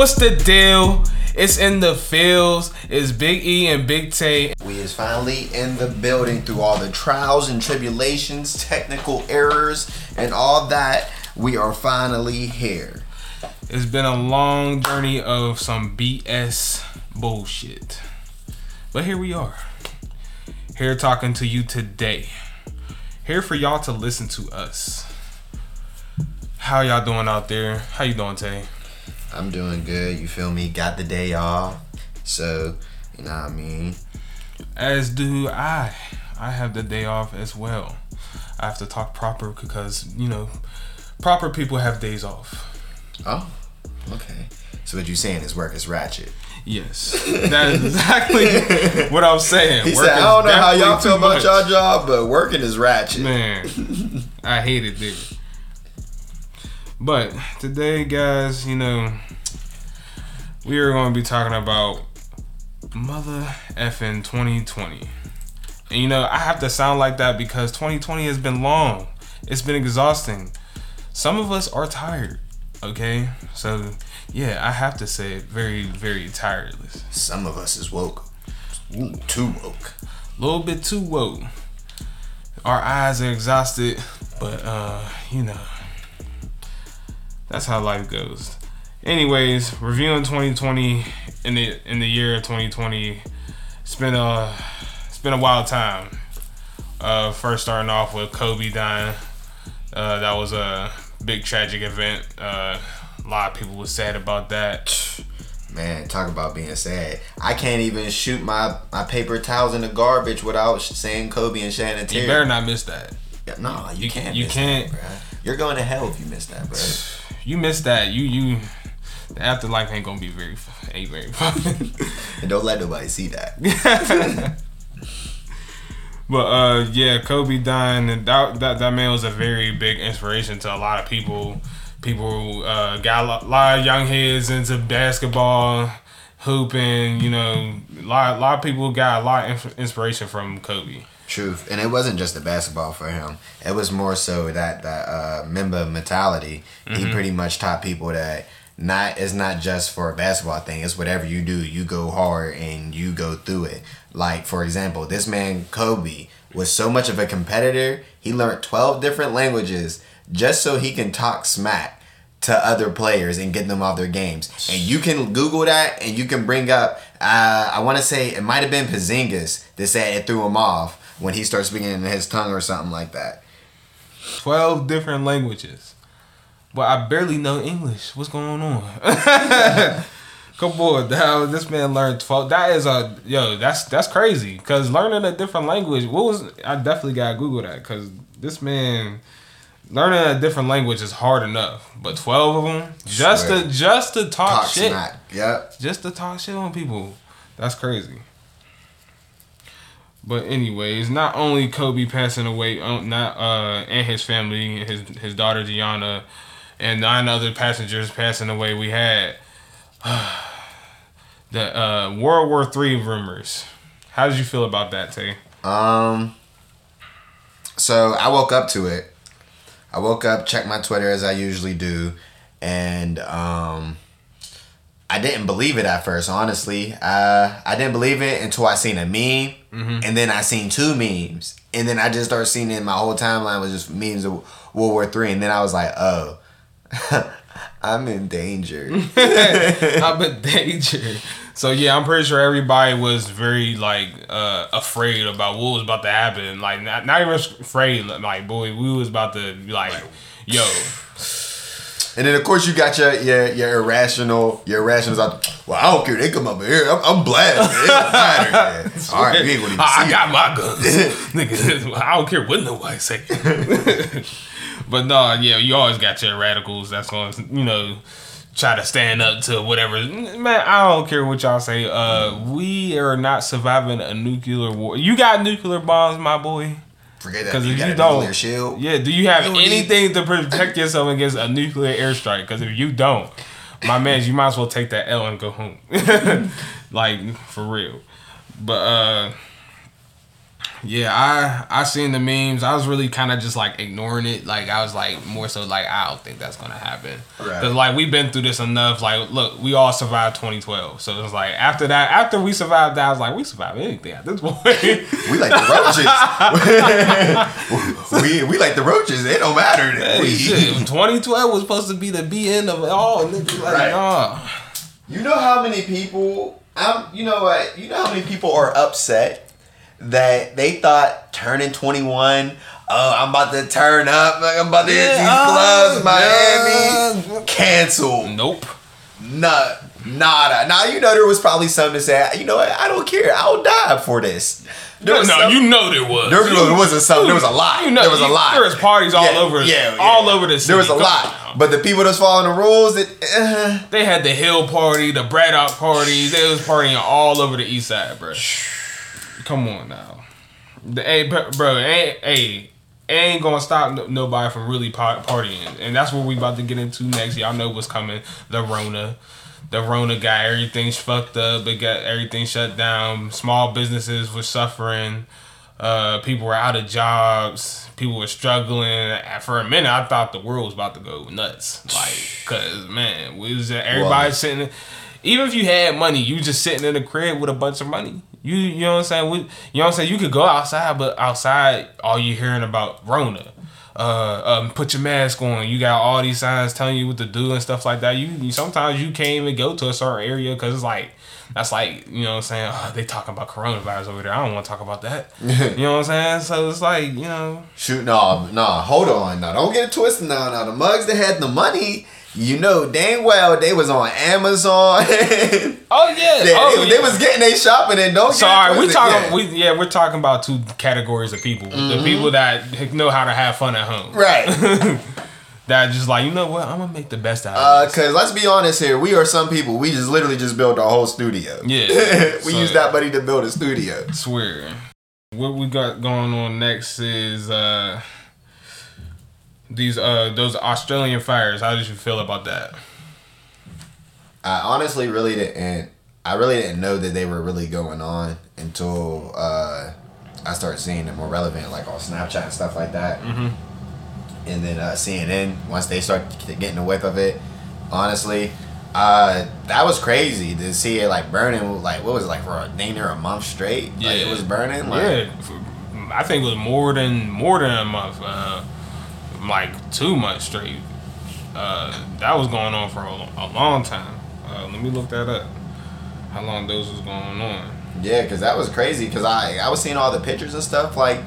What's the deal? It's in the fields. It's Big E and Big Tay. We is finally in the building through all the trials and tribulations, technical errors, and all that. We are finally here. It's been a long journey of some BS bullshit. But here we are. Here talking to you today. Here for y'all to listen to us. How y'all doing out there? How you doing, Tay? I'm doing good. You feel me? Got the day off. So, you know what I mean? As do I. I have the day off as well. I have to talk proper because, you know, proper people have days off. Oh, okay. So what you saying is work is ratchet. Yes, that is exactly what I'm saying. He Work said, I don't know how y'all feel about much." y'all job, but working is ratchet. Man, I hate it there. But today, guys, you know, we are going to be talking about mother effing 2020. And you know, I have to sound like that because 2020 has been long. It's been exhausting. Some of us are tired. Okay, so yeah, I have to say it very, very tireless. Some of us is woke. Ooh, too woke. A little bit too woke. Our eyes are exhausted, but uh, you know, that's how life goes. Anyways, reviewing 2020 in the in the year of 2020, it's been a it's been a wild time. Uh, first starting off with Kobe dying, uh, that was a big tragic event. Uh, a lot of people were sad about that. Man, talk about being sad. I can't even shoot my, my paper towels in the garbage without saying Kobe and Shannon You better not miss that. Yeah, no, you, You- can't. you can't. That. You're going to hell if you miss that, bro. You miss that. You you. The afterlife ain't gonna be very ain't very fun. and don't let nobody see that. But uh, yeah, Kobe dying, and that, that that man was a very big inspiration to a lot of people. People uh, got a lot, lot of young heads into basketball, hooping. You know, a lot, a lot of people got a lot of inspiration from Kobe. Truth, and it wasn't just the basketball for him. It was more so that that uh, Mamba mentality. He pretty much taught people that not it's not just for a basketball thing. It's whatever you do, you go hard and you go through it. Like for example, this man Kobe was so much of a competitor. He learned twelve different languages just so he can talk smack to other players and get them off their games. And you can Google that and you can bring up, uh, I want to say it might have been Porzingis that said it threw him off when he starts speaking in his tongue or something like that. Twelve different languages, but I barely know English. What's going on? Come on, now this man learned twelve. That is a yo. That's that's crazy. Cause learning a different language. What was I definitely gotta Google that. Cause this man learning a different language is hard enough. But twelve of them just Swear. to just to talk, shit, smack. Yep. just to talk shit on people. That's crazy. But anyways, not only Kobe passing away, uh, not uh, and his family, his his daughter Gianna, and nine other passengers passing away. We had the uh, World War Three rumors. How did you feel about that, Tay? Um. So I woke up to it. I woke up, checked my Twitter as I usually do, and um, I didn't believe it at first. Honestly, uh, I didn't believe it until I seen a meme, and then I seen two memes, and then I just started seeing it. My whole timeline was just memes of World War Three, and then I was like, oh. I'm in danger. I'm in danger. So yeah, I'm pretty sure everybody was very like uh afraid about what was about to happen. Like not, not even afraid. Like boy, we was about to be like, yo, And then of course you got your your, your irrational your irrationals out. Well, I don't care. They come up here. I'm, I'm blasting. It matter. man. All right, you ain't gonna even I, I got my guns. Nigga, I don't care what nobody say. but no, yeah, you always got your radicals that's going you know, try to stand up to whatever. Man, I don't care what y'all say. Uh, we are not surviving a nuclear war. You got nuclear bombs, my boy. Forget that. Because You if you a don't, shield. yeah, do you have You don't need- anything to protect yourself against a nuclear airstrike? Because if you don't, my man, you might as well take that L and go home. like for real. But uh Yeah, I I seen the memes. I was really kind of just like ignoring it. Like I was like more so like I don't think that's gonna happen. Right. Cause like we've been through this enough. Like look, we all survived 2012. So it was like after that, after we survived that, I was like we survived anything at this point. We like the roaches. we we like the roaches. It don't matter. Hey, We- shit, 2012 was supposed to be the be end of it all. Niggas like Right. nah. You know how many people? I'm. You know what? You know how many people are upset that they thought turning 21. Oh, I'm about to turn up. Like I'm about to hit these Yeah, clubs, uh, Miami. yeah. Cancel. Nope. Nah, nada. Now you know there was probably something to say. You know what? I don't care. I'll die for this. There No, no, some- you know there was. There, there wasn't some. There was a lot. You know, there was a you- lot. There was parties all Yeah, over. yeah, yeah. all over the city. There was a Come lot. on. But the people that's following the rules, it. Uh, They had the Hill party, the Braddock party. They was partying all over the East Side, bro. Come on now, the hey, bro, ain't hey, ain't gonna stop no, nobody from really partying, and that's what we about to get into next. Y'all know what's coming. The Rona, the Rona guy. Everything's fucked up. It got everything shut down. Small businesses were suffering. Uh, people were out of jobs. People were struggling. For a minute, I thought the world was about to go nuts. Like, cause man, was everybody Well- sitting. Even if you had money, you just sitting in the crib with a bunch of money. You you know what I'm saying? We, you know what I'm saying? You could go outside, but outside, all you hearing about Rona. Uh, um, put your mask on. You got all these signs telling you what to do and stuff like that. You, you sometimes you can't even go to a certain area because it's like that's like you know what I'm saying. Oh, they talking about coronavirus over there. I don't want to talk about that. you know what I'm saying? So it's like you know. Shoot, no, no, hold on. No, don't get it twisted now. Now, the mugs that had the money, you know dang well they was on Amazon. Oh yeah. oh, they, yeah. they was getting they shopping and don't So get it all right, we talking Yeah. we yeah we're talking about two categories of people. The people that know how to have fun at home. Right. That just like you know what I'm gonna make the best out Uh, of this. cause let's be honest here, we are some people. We just literally just built our whole studio. Yeah. we So- used that money to build a studio. Swear. What we got going on next is uh these uh those Australian fires. How did you feel about that? I honestly really didn't. I really didn't know that they were really going on until uh, I started seeing it more relevant, like on Snapchat and stuff like that. Mm-hmm. And then uh, CNN, once they start getting the whiff of it, honestly, uh, that was crazy to see it like burning. Like what was it like for a dang near a month straight? Like, it was burning. Like, yeah, I think it was more than more than a month, uh, like two months straight. Uh, that was going on for a, a long time. Uh, let me look that up. How long those was going on? Yeah, cause that was crazy. Cause I I was seeing all the pictures and stuff. Like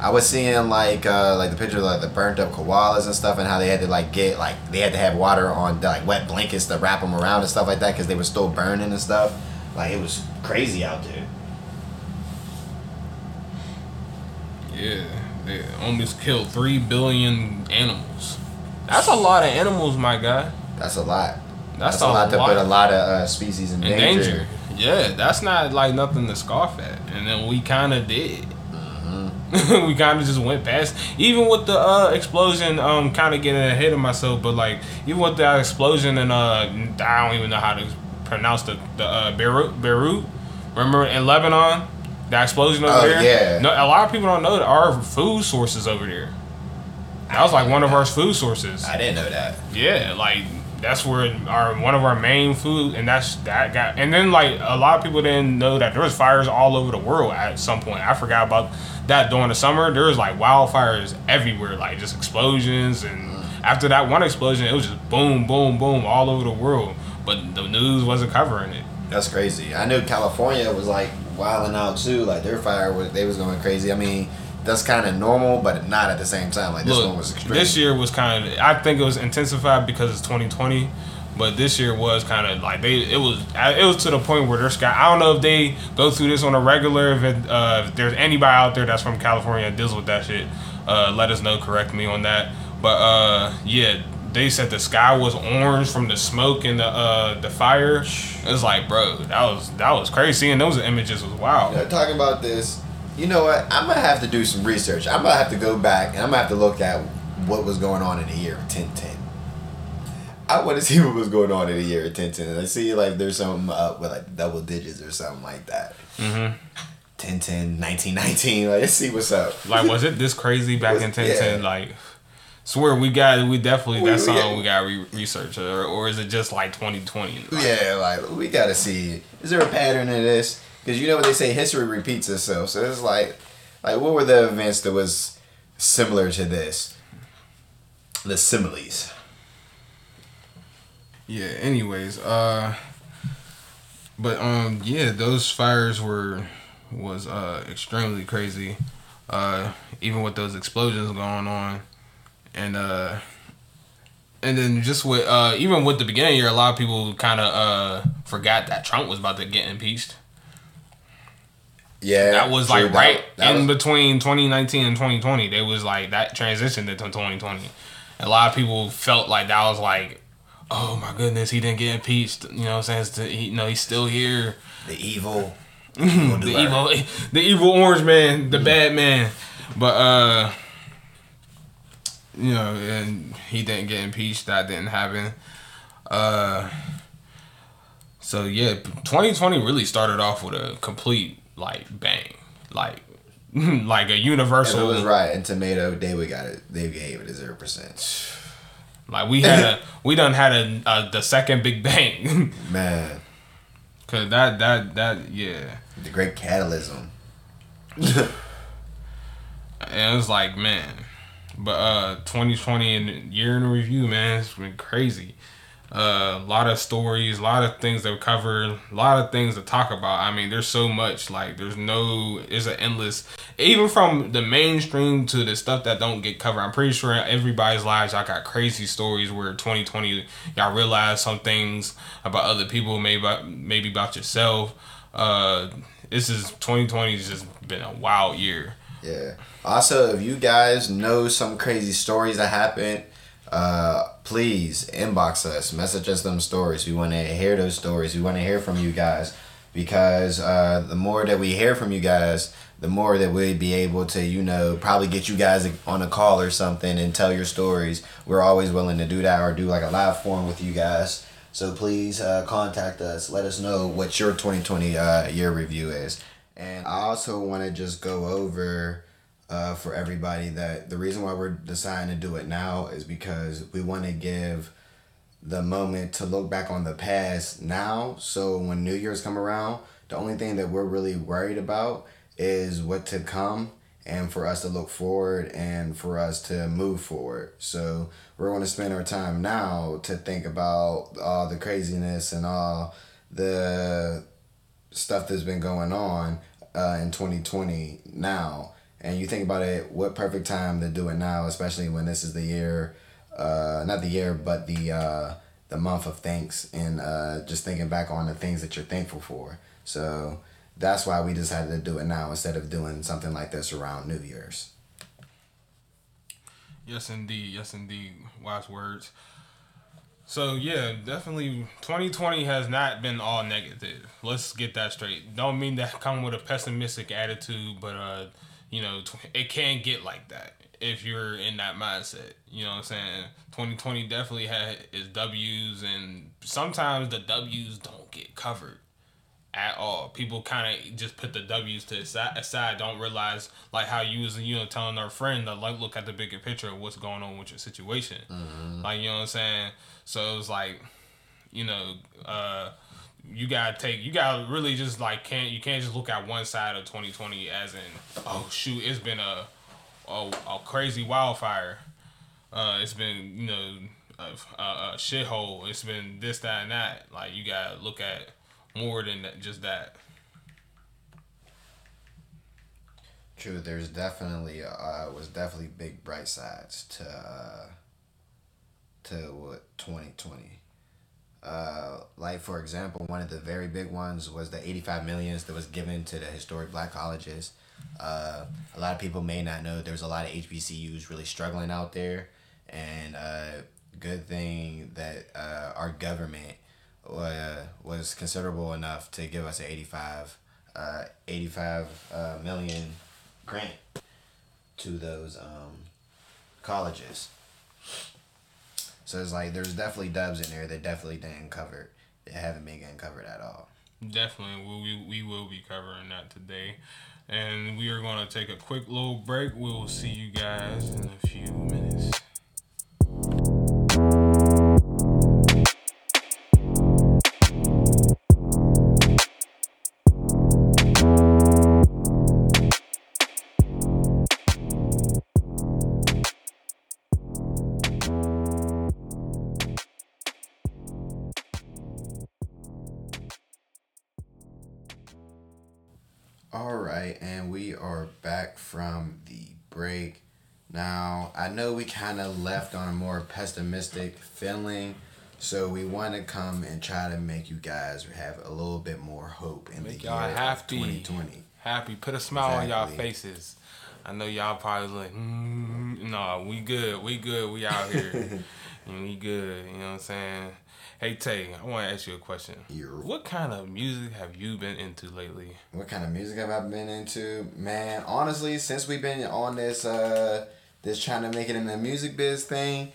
I was seeing like uh like the pictures of like the burnt up koalas and stuff, and how they had to like get like they had to have water on like wet blankets to wrap them around and stuff like that, cause they were still burning and stuff. Like it was crazy out there. Yeah, they almost killed three billion animals. That's a lot of animals, my guy. That's a lot. That's, That's, a lot to put a lot of uh, species in, in danger. danger. Yeah, that's not like nothing to scoff at. And then we kind of did. Mm-hmm. we kind of just went past. Even with the uh, explosion, um, kind of getting ahead of myself, but like even with that explosion and uh, I don't even know how to pronounce the the uh, Beirut Beirut. Remember in Lebanon, the explosion over Oh, there. yeah. No, a lot of people don't know that our food sources over there. That was like one of our food sources. I didn't know that. Yeah, like that's where our one of our main food, and that's that got. And then like a lot of people didn't know that there was fires all over the world at some point. I forgot about that during the summer. There was like wildfires everywhere, like just explosions. And mm. after that one explosion, it was just boom, boom, boom all over the world. But the news wasn't covering it. That's crazy. I knew California was like wilding out too. Like their fire was they was going crazy. I mean, that's kind of normal, but not at the same time. Like this Look, one was extreme. this year was kind of. I think it was intensified because it's 2020, but this year was kind of like they. It was. It was to the point where there's sky. I don't know if they go through this on a regular. If, it, uh, if there's anybody out there that's from California that deals with that shit, uh, let us know. Correct me on that. But uh, yeah, they said the sky was orange from the smoke and the uh, the fire. It was like, bro, that was that was crazy. Seeing those images was wild. They're talking about this. You know what? I'm gonna have to do some research. I'm gonna have to go back and I'm gonna have to look at what was going on in the year of 1010. I want to see what was going on in the year of 1010. And I see like there's something up with like double digits or something like that. Mm-hmm. 10 10, 1919. Like, let's see what's up. Like, was it this crazy back Was- in 1010? yeah. Like, swear we got, we definitely, that's we- something we got to re- research. Or, or is it just like 2020? Like, Yeah, like we gotta see. Is there a pattern in this? Because you know what they say, history repeats itself. So it's like, like what were the events that was similar to this? The similes. Yeah. Anyways, uh, but um, yeah, those fires were was uh extremely crazy. Uh, even with those explosions going on, and uh, and then just with uh, even with the beginning year, a lot of people kind of uh forgot that Trump was about to get impeached. Yeah, That was like that- right that in was- between 2019 and 2020. They was like that transitioned into 2020. A lot of people felt like that was like, oh my goodness, he didn't get impeached. You know what I'm saying? It's the, he, you know, he's still here. the evil. the evil, the evil orange man, the bad man. But uh, you know, and he didn't get impeached. That didn't happen. Uh, so yeah, 2020 really started off with a complete like bang, like like a If universal. it was Rotten Tomato, they would got it. They gave it a zero percent. Like we had a, we done had a, a the second big bang. Man, Cause that that that yeah. the great catalysm. And it was like, man. But uh 2020 and year in review, man, it's been crazy. Uh, a lot of stories, a lot of things that we covered, a lot of things to talk about. I mean, there's so much. Like, there's no, there's an endless, even from the mainstream to the stuff that don't get covered. I'm pretty sure everybody's lives, y'all got crazy stories where 2020, y'all realize some things about other people, maybe about, maybe about yourself. Uh, this is 2020 has just been a wild year. Yeah. Also, if you guys know some crazy stories that happened, uh, please inbox us, message us them stories. We want to hear those stories. We want to hear from you guys because uh, the more that we hear from you guys, the more that we'd be able to, you know, probably get you guys on a call or something and tell your stories. We're always willing to do that or do like a live forum with you guys. So please uh, contact us. Let us know what your 2020 uh, year review is. And I also want to just go over uh, for everybody that the reason why we're deciding to do it now is because we want to give the moment to look back on the past now. So when New Year's come around, the only thing that we're really worried about is what to come and for us to look forward and for us to move forward. So we're going to spend our time now to think about all the craziness and all the stuff that's been going on uh, in 2020 now. And you think about it, what perfect time to do it now, especially when this is the year, uh, not the year, but the uh, the month of thanks and uh, just thinking back on the things that you're thankful for. So that's why we decided to do it now instead of doing something like this around New Year's. Yes, indeed. Yes, indeed. Wise words. So yeah, definitely 2020 has not been all negative. Let's get that straight. Don't mean that come with a pessimistic attitude, but uh, you know, it can get like that if you're in that mindset. You know what I'm saying? 2020 definitely had its W's and sometimes the W's don't get covered at all. People kind of just put the W's to aside, don't realize like how you was you know telling our friend to like look at the bigger picture of what's going on with your situation. Like you know what I'm saying. So it was like, you know, uh, you gotta take you gotta really just like can't you can't just look at one side of 2020 as in oh shoot it's been a a, a crazy wildfire. Uh, it's been you know a, a, shithole. It's been this that and that. Like you gotta look at more than just that. True, there's definitely uh was definitely big bright sides to uh to what 2020. Uh like for example, one of the very big ones was the 85 millions that was given to the historic black colleges. Uh a lot of people may not know there's a lot of HBCUs really struggling out there and uh good thing that uh our government uh, was considerable enough to give us an 85 uh 85 uh, million grant to those um, colleges. So it's like there's definitely dubs in there that definitely didn't cover. That haven't been getting covered at all. Definitely, we we will be covering that today, and we are to take a quick little break. We'll see you guys in a few minutes. All right, and we are back from the break. Now, I know we kind of left on a more pessimistic feeling, so we want to come and try to make you guys have a little bit more hope in Make the y'all year happy. of 2020. Happy, put a smile on y'all faces. I know y'all probably like, mm, no, we good, we good, we out here, and we good. You know what I'm saying? Hey Tay, I want to ask you a question. You're- What kind of music have you been into lately? What kind of music have I been into? Man, honestly, since we've been on this uh this trying to make it in the music biz thing,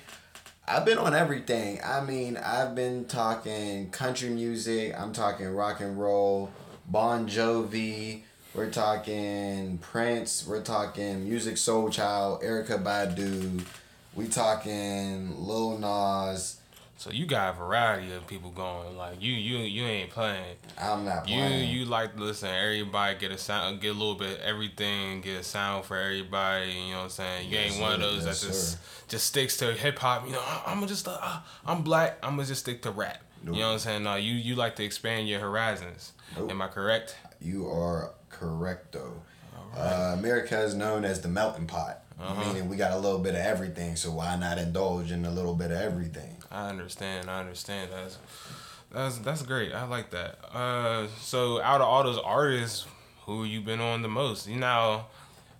I've been on everything. I mean, I've been talking country music, I'm talking rock and roll, Bon Jovi, we're talking Prince, we're talking Music Soul Child, Erykah Badu, we talking Lil Nas. So you got a variety of people going. Like you, you, you ain't playing. I'm not playing. you you like to listen to everybody, get a sound, get a little bit everything, get a sound for everybody. You know what I'm saying? You Yes, ain't one of those Yes, that just sir. just sticks to hip hop. You know, I'm gonna just, uh, I'm black. I'm gonna just stick to rap. Nope. You know what I'm saying? No, you, you like to expand your horizons. Nope. Am I correct? You are correct though. Uh, America is known as the melting pot, Uh-huh. meaning we got a little bit of everything. So why not indulge in a little bit of everything? I understand. I understand. That's that's that's great. I like that. Uh, so out of all those artists, who you been on the most? You know,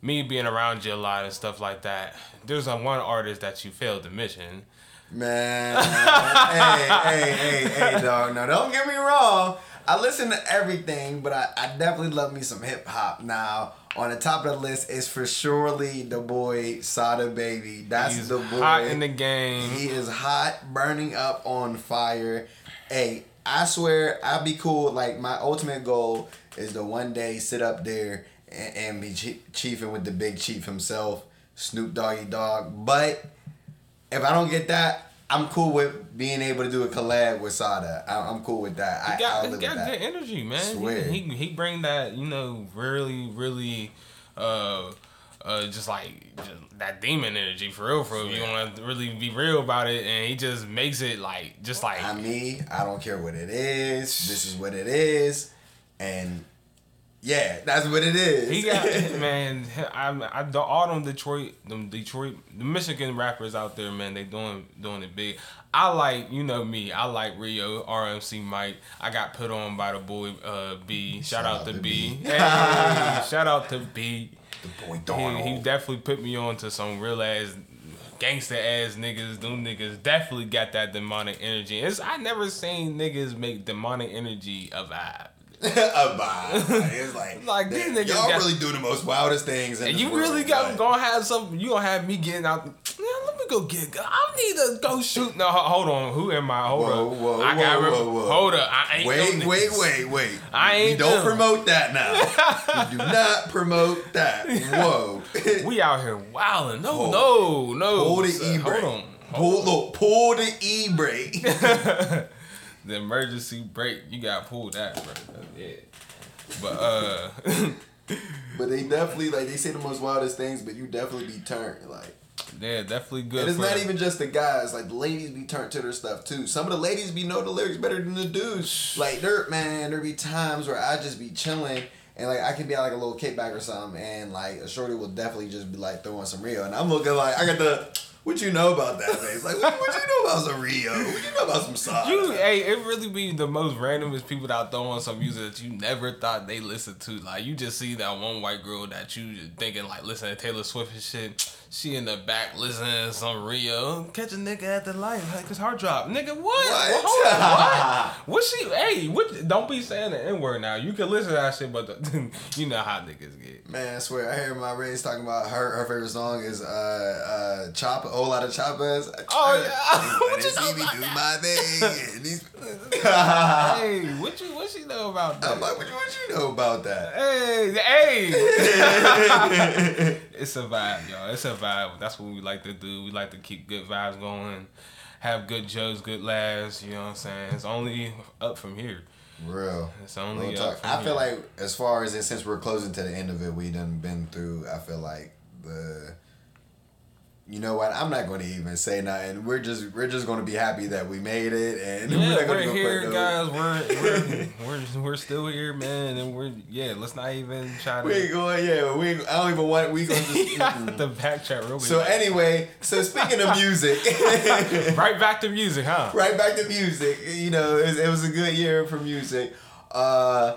me being around you a lot and stuff like that. There's a one artist that you failed to mention. Man, hey, hey, hey, hey, dog. Now don't get me wrong. I listen to everything, but I, I definitely love me some hip hop. Now on the top of the list is for surely the boy Sada Baby. That's He's the boy. hot in the game. He is hot, burning up on fire. Hey, I swear I'd be cool. Like my ultimate goal is to one day sit up there and, and be chiefing with the big chief himself, Snoop Doggy Dogg. But if I don't get that, I'm cool with being able to do a collab with Sada. I, I'm cool with that. I, He got, he got good energy, man. Swear. He, he he bring that, you know, really, really, uh, uh, just like just that demon energy for real, for real. You want to really be real about it, and he just makes it like, just like, I'm me. I don't care what it is. This is what it is, and yeah, that's what it is. He got man. I, I the all them Detroit, them Detroit, the Michigan rappers out there, man. They doing doing it big. I like you know me. I like Rio, RMC Mike. I got put on by the boy uh, B. Shout, out, to B. Hey, shout out to B. the boy He, Donald. he definitely put me on to some real ass gangster ass niggas. Them niggas definitely got that demonic energy. It's I never seen niggas make demonic energy a vibe. a vibe. It's like, Like, these niggas y'all got- really do the most wildest things. In And you really got like, gonna have some. You gonna have me getting out. Man, let me go get. I need to go shoot. No, hold on. Who am I? Hold Whoa, up. whoa, I got. whoa, whoa, whoa. Hold up. I ain't. Wait, wait, wait, wait. I ain't We don't them. promote that now. we do not promote that. Whoa. We out here wilding. No, Hold- no, no. Pull the e brake. Hold on. Pull, look, pull the e brake. The emergency brake. You got pulled pull that, bro. Yeah. But uh, but they definitely like they say the most wildest things, but you definitely be turned like. yeah, definitely good. And it's not even just the guys. Like the ladies be turned to their stuff too. Some of the ladies be know the lyrics better than the dudes. Like there, man, there be times where I just be chilling and like I can be at like a little kickback or something, and like a shorty will definitely just be like throwing some real, and I'm looking like I got the. What you know about that face? Like, what, what you know about some Rio? What you know about some Sada? You, hey, it really be the most randomest people out throwing some music that you never thought they listened to. Like you just see that one white girl that you thinking like listen to Taylor Swift and shit. She in the back listening to some Rio. Catch a nigga at the light, like his heart drop. Nigga, what? What? What? What she? Hey, what? Don't be saying the n word now. You can listen to that shit, but the, you know how niggas get. Man, I swear, I hear my Ray's talking about her. Her favorite song is uh uh Chopper, a whole lot of choppers. Oh, yeah. What What you know me about do my thing. And these- hey, what you? What she know about that? I'm like, what you, what you know about that? Hey, hey. It's a vibe, y'all. It's a vibe. That's what we like to do. We like to keep good vibes going, have good jokes, good laughs. You know what I'm saying? It's only up from here. Real. It's only Real up from I feel here. like as far as it, since we're closing to the end of it, we done been through. I feel like the. You know what? I'm not going to even say nothing. We're just we're just going to be happy that we made it, and we're not we're, going to go here, guys. We're, we're we're we're still here, man, and we're yeah. Let's not even try to. We going. Yeah, we. I don't even want. We gonna just. the back chat real quick. So anyway, so speaking of music, right back to music, huh? right back to music. You know, it, it was a good year for music. Uh,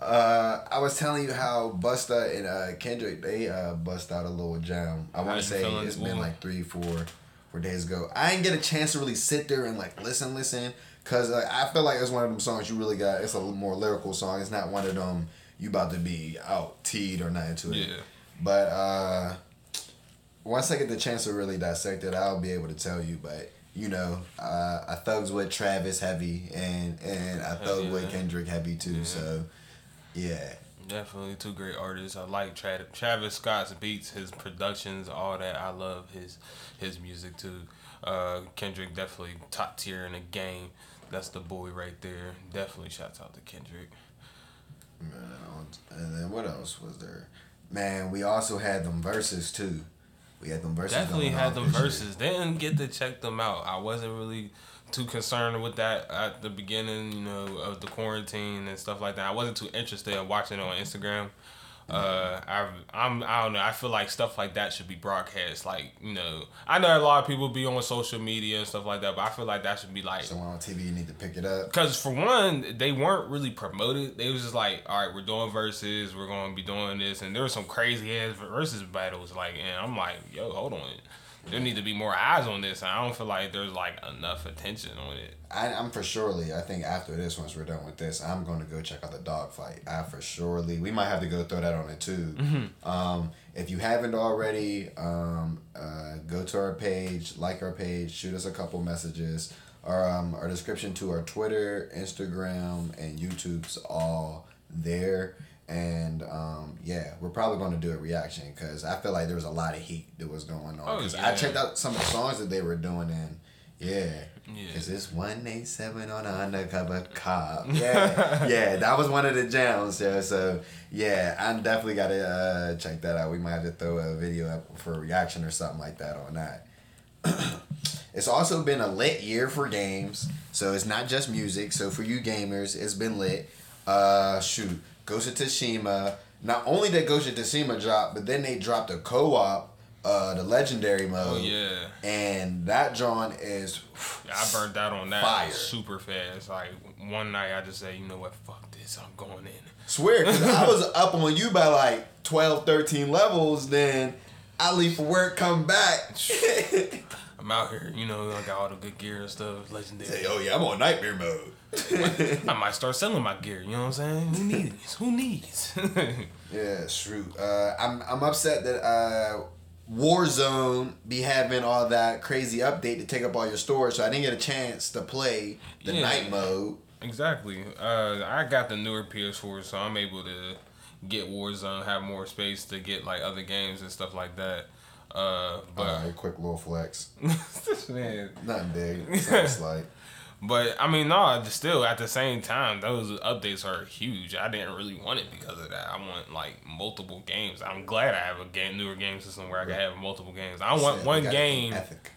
uh, I was telling you how Busta and uh, Kendrick they uh, bust out a little jam. I want to say it's been like three, four, four days ago. I didn't get a chance to really sit there and like listen, listen, cause uh, I feel like it's one of them songs you really got. It's a more lyrical song. It's not one of them you about to be out teed or nothing to it. Yeah. But uh, once I get the chance to really dissect it, I'll be able to tell you. But you know, uh, I thugs with Travis heavy, and and I thug yeah. with Kendrick heavy too. So yeah, Definitely two great artists. I like Tra- Travis Scott's beats, his productions, all that. I love his his music too. Uh, Kendrick definitely top tier in the game. That's the boy right there. Definitely shouts out to Kendrick. Man, and then what else was there? Man, we also had them Verzuz too. We had them Verzuz. Definitely had them Verzuz. Didn't get to check them out. I wasn't really too concerned with that at the beginning, you know, of the quarantine and stuff like that. I wasn't too interested in watching it on Instagram. Uh, I I'm I don't know. I feel like stuff like that should be broadcast. Like you know, I know a lot of people be on social media and stuff like that, but I feel like that should be like So on TV, you need to pick it up. because for one, they weren't really promoted. They was just like, all right, we're doing Verzuz, we're going to be doing this, and there were some crazy ass Verzuz battles. Like, and I'm like, yo, hold on, there need to be more eyes on this. And I don't feel like there's like enough attention on it. I, I'm for surely. I think after this, once we're done with this, I'm going to go check out the dog fight. I for surely. We might have to go throw that on it too. Um, if you haven't already, um, uh, go to our page, like our page, shoot us a couple messages. Our um, our description to our Twitter, Instagram, and YouTube's all there. And um, yeah, we're probably going to do a reaction because I feel like there was a lot of heat that was going on. Oh, 'Cause yeah. I checked out some of the songs that they were doing and yeah. Yeah. Cause it's one eight seven on an undercover cop. Yeah, yeah, that was one of the jams. Yeah, so yeah, I'm definitely gotta uh, check that out. We might have to throw a video up for a reaction or something like that on that. it's also been a lit year for games, so it's not just music. So for you gamers, it's been lit. Uh, shoot, Ghost of Tsushima. Not only did Ghost of Tsushima drop, but then they dropped a co-op, uh, the legendary mode. Oh yeah, And that John is I burned out on that Fire. super fast. Like one night, I just said, you know what, fuck this, I'm going in. Swear, because I was up on you by like 12, 13 levels. Then I leave for work, come back. Say, I'm out here, you know, I got all the good gear and stuff, legendary. Say, oh yeah, I'm on nightmare mode. I might start selling my gear. You know what I'm saying? Who needs? Who needs? yeah, shoot. Uh, I'm I'm upset that uh, Warzone be having all that crazy update to take up all your storage, so I didn't get a chance to play the Yeah. night mode. exactly. Uh, I got the newer PS4, so I'm able to get Warzone, have more space to get like other games and stuff like that. Uh, but All right, quick little flex. man, Nothing big. Something slight. But I mean, no, still at the same time, those updates are huge. I didn't really want it because of that. I want like multiple games. I'm glad I have a game, newer game system where I can have multiple games. I want Said one game. Ethic.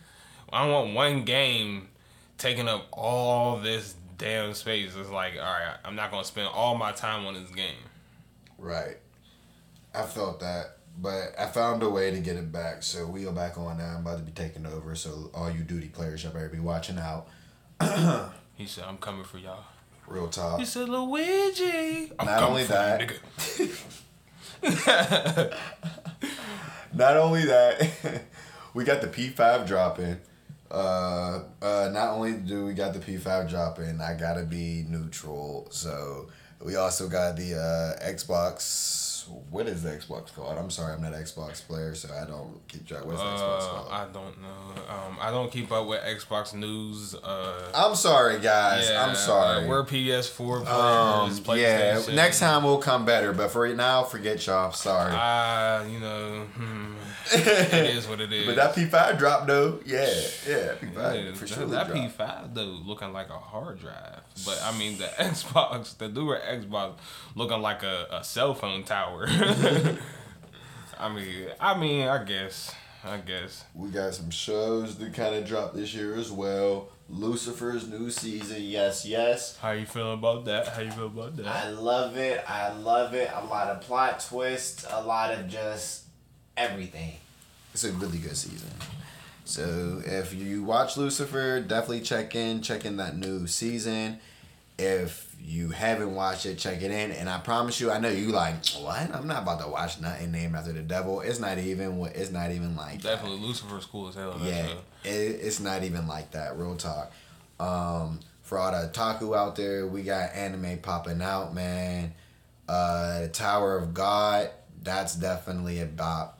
I want one game taking up all this damn space. It's like, all right, I'm not gonna spend all my time on this game. Right. I felt that, but I found a way to get it back. So we are back on now. I'm about to be taking over. So all you duty players, y'all better be watching out. He said, "I'm coming for y'all." Real talk. He said, "Luigi." I'm Not only that- you, not only that, we got the P5 dropping. Uh, uh, not only do we got the P5 dropping, I gotta be neutral. So we also got the uh, Xbox. What is the Xbox called? I'm sorry, I'm not an Xbox player, so I don't keep track. What's the Xbox Uh, called? I don't know. Um, I don't keep up with Xbox news. Uh, I'm sorry, guys. yeah, I'm sorry. Uh, we're PS4 players. um, yeah, next time we'll come better, but for right now, forget y'all. Sorry. Uh, you know, hmm, it is what it is. But that P5 drop though, yeah, yeah, P5 Yeah, for that, sure. that drop. P5 though looking like a hard drive, but I mean the Xbox, the newer Xbox looking like a, a cell phone tower. I mean, I mean, I guess, I guess. We got some shows that kind of dropped this year as well. Lucifer's new season, yes, yes. How you feel about that? How you feel about that? I love it. I love it. A lot of plot twists, a lot of just everything. It's a really good season. So if you watch Lucifer, definitely check in, check in that new season. If you haven't watched it, check it in. And I promise you, I know you like what? I'm not about to watch nothing named after the devil. It's not even. what- It's not even like that. Definitely, Lucifer's cool as hell. Yeah, it, it's not even like that. Real talk. Um, for all the taku out there, we got anime popping out, man. Uh, the Tower of God. That's definitely about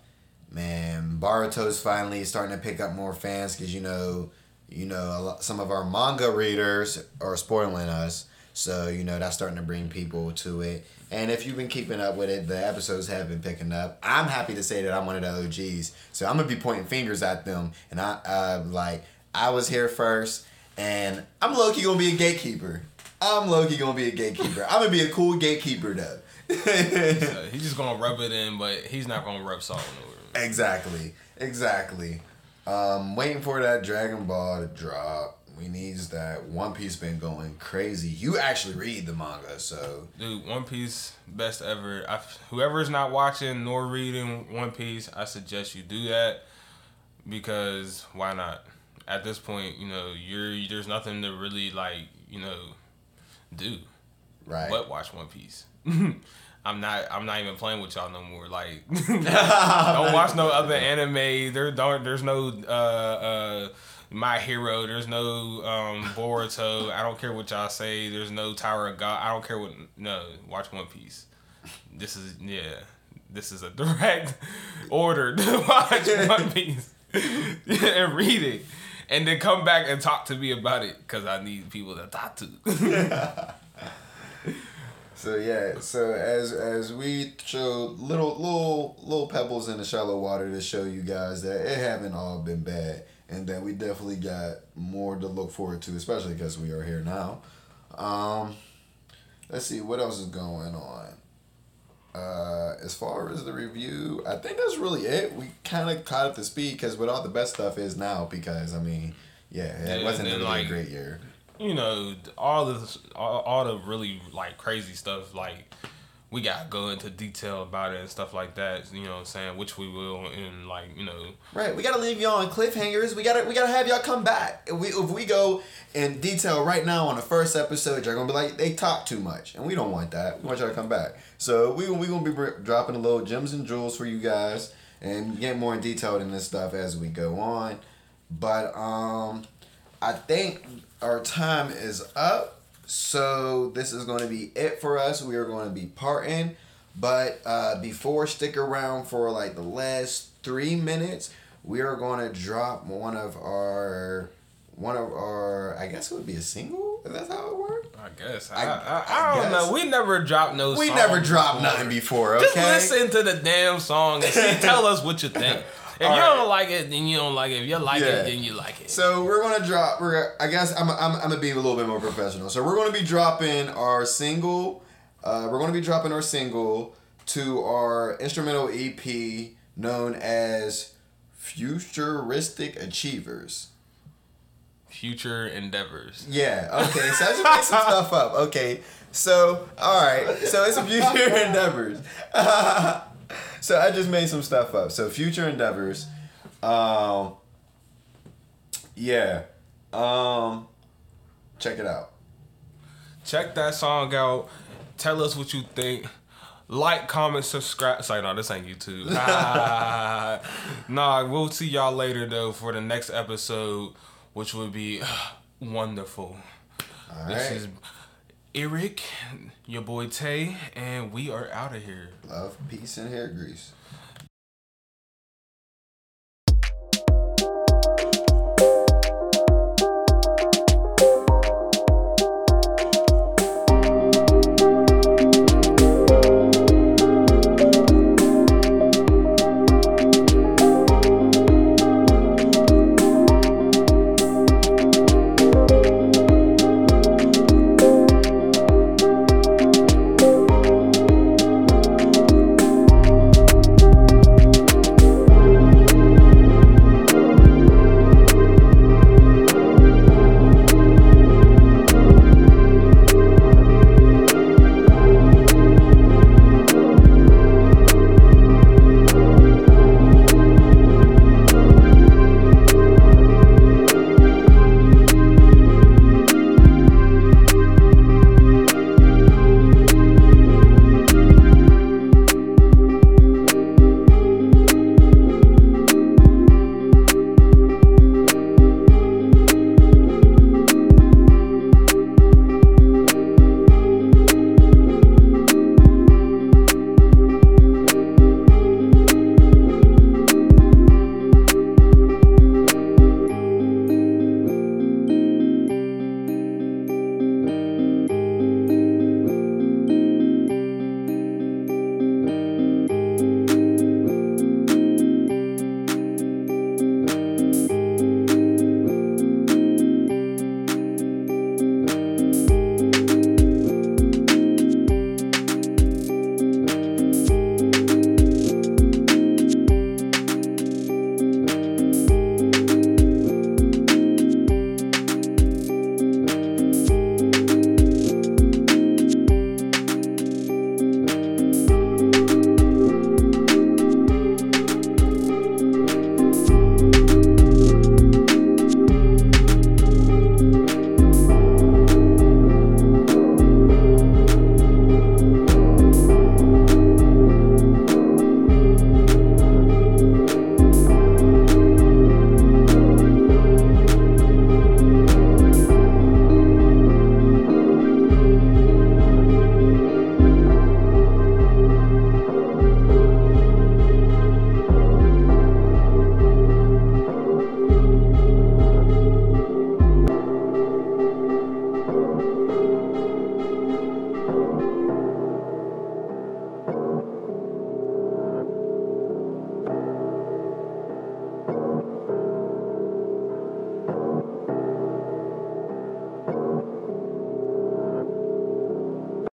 man. Boruto's finally starting to pick up more fans because you know, you know, lot, some of our manga readers are spoiling us. So you know that's starting to bring people to it. And if you've been keeping up with it, the episodes have been picking up. I'm happy to say that I'm one of the OGs. So I'm gonna be pointing fingers at them, and I uh, like I was here first, and I'm low key gonna be a gatekeeper. I'm low key gonna be a gatekeeper. I'm gonna be a cool gatekeeper though. So he's just gonna rub it in, but he's not gonna rub salt in it. Exactly. Exactly. Um, waiting for that Dragon Ball to drop. We needs that. One Piece been going crazy. You actually read the manga, so Dude, One Piece, best ever. I, whoever's not watching nor reading One Piece, I suggest you do that because why not? At this point, you know, you're there's nothing to really like, you know, do right. but watch One Piece. I'm not. I'm not even playing with y'all no more. Like, don't watch no other anime. There don't. There's no uh, uh, My Hero. There's no um, Boruto. I don't care what y'all say. There's no Tower of God. I don't care what. No, watch One Piece. This is yeah. This is a direct order to watch One Piece and read it, and then come back and talk to me about it because I need people to talk to. So yeah, so as as we showed little little little pebbles in the shallow water to show you guys that it haven't all been bad, and that we definitely got more to look forward to, especially because we are here now. Um, let's see what else is going on. Uh, as far as the review, I think that's really it. We kind of caught up to speed because what all the best stuff is now. Because I mean, yeah, it Yeah, wasn't and really like- a great year. You know, all the all, all the really like crazy stuff, like we gotta go into detail about it and stuff like that. You know, what I'm saying which we will, and like you know, Right, we gotta leave y'all on cliffhangers. We gotta we gotta have y'all come back. If we if we go in detail right now on the first episode, you're gonna be like they talk too much, and we don't want that. We want y'all to come back. So we we gonna be dropping a little gems and jewels for you guys, and get more in detail in this stuff as we go on. But um, I think our time is up. So this is going to be it for us. We are going to be parting. But uh, before stick around for like the last three minutes, we are going to drop one of our one of our. I guess it would be a single. Is that how it works? I guess I- I I, I, don't guess. know. We never dropped no. We never dropped before. nothing before. Okay. Just listen to the damn song and see, tell us what you think. If All you right. don't like it, then you don't like it. If you like Yeah. it, then you like it. So we're gonna drop. We're I guess I'm, I'm I'm gonna be a little bit more professional. So we're gonna be dropping our single. Uh, we're gonna be dropping our single to our instrumental EP known as Futuristic Achievers. Future endeavors. Yeah. Okay. So I just made some stuff up. Okay. So all right. So it's a future endeavors. so I just made some stuff up. So future endeavors. Um. Yeah. Um. Check it out. Check that song out. Tell us what you think. Like, comment, subscribe. Sorry, no, this ain't YouTube. nah, we'll see y'all later though for the next episode, which would be wonderful. All This right. Eric, your boy Tay, and we are out of here. Love, peace, and hair grease.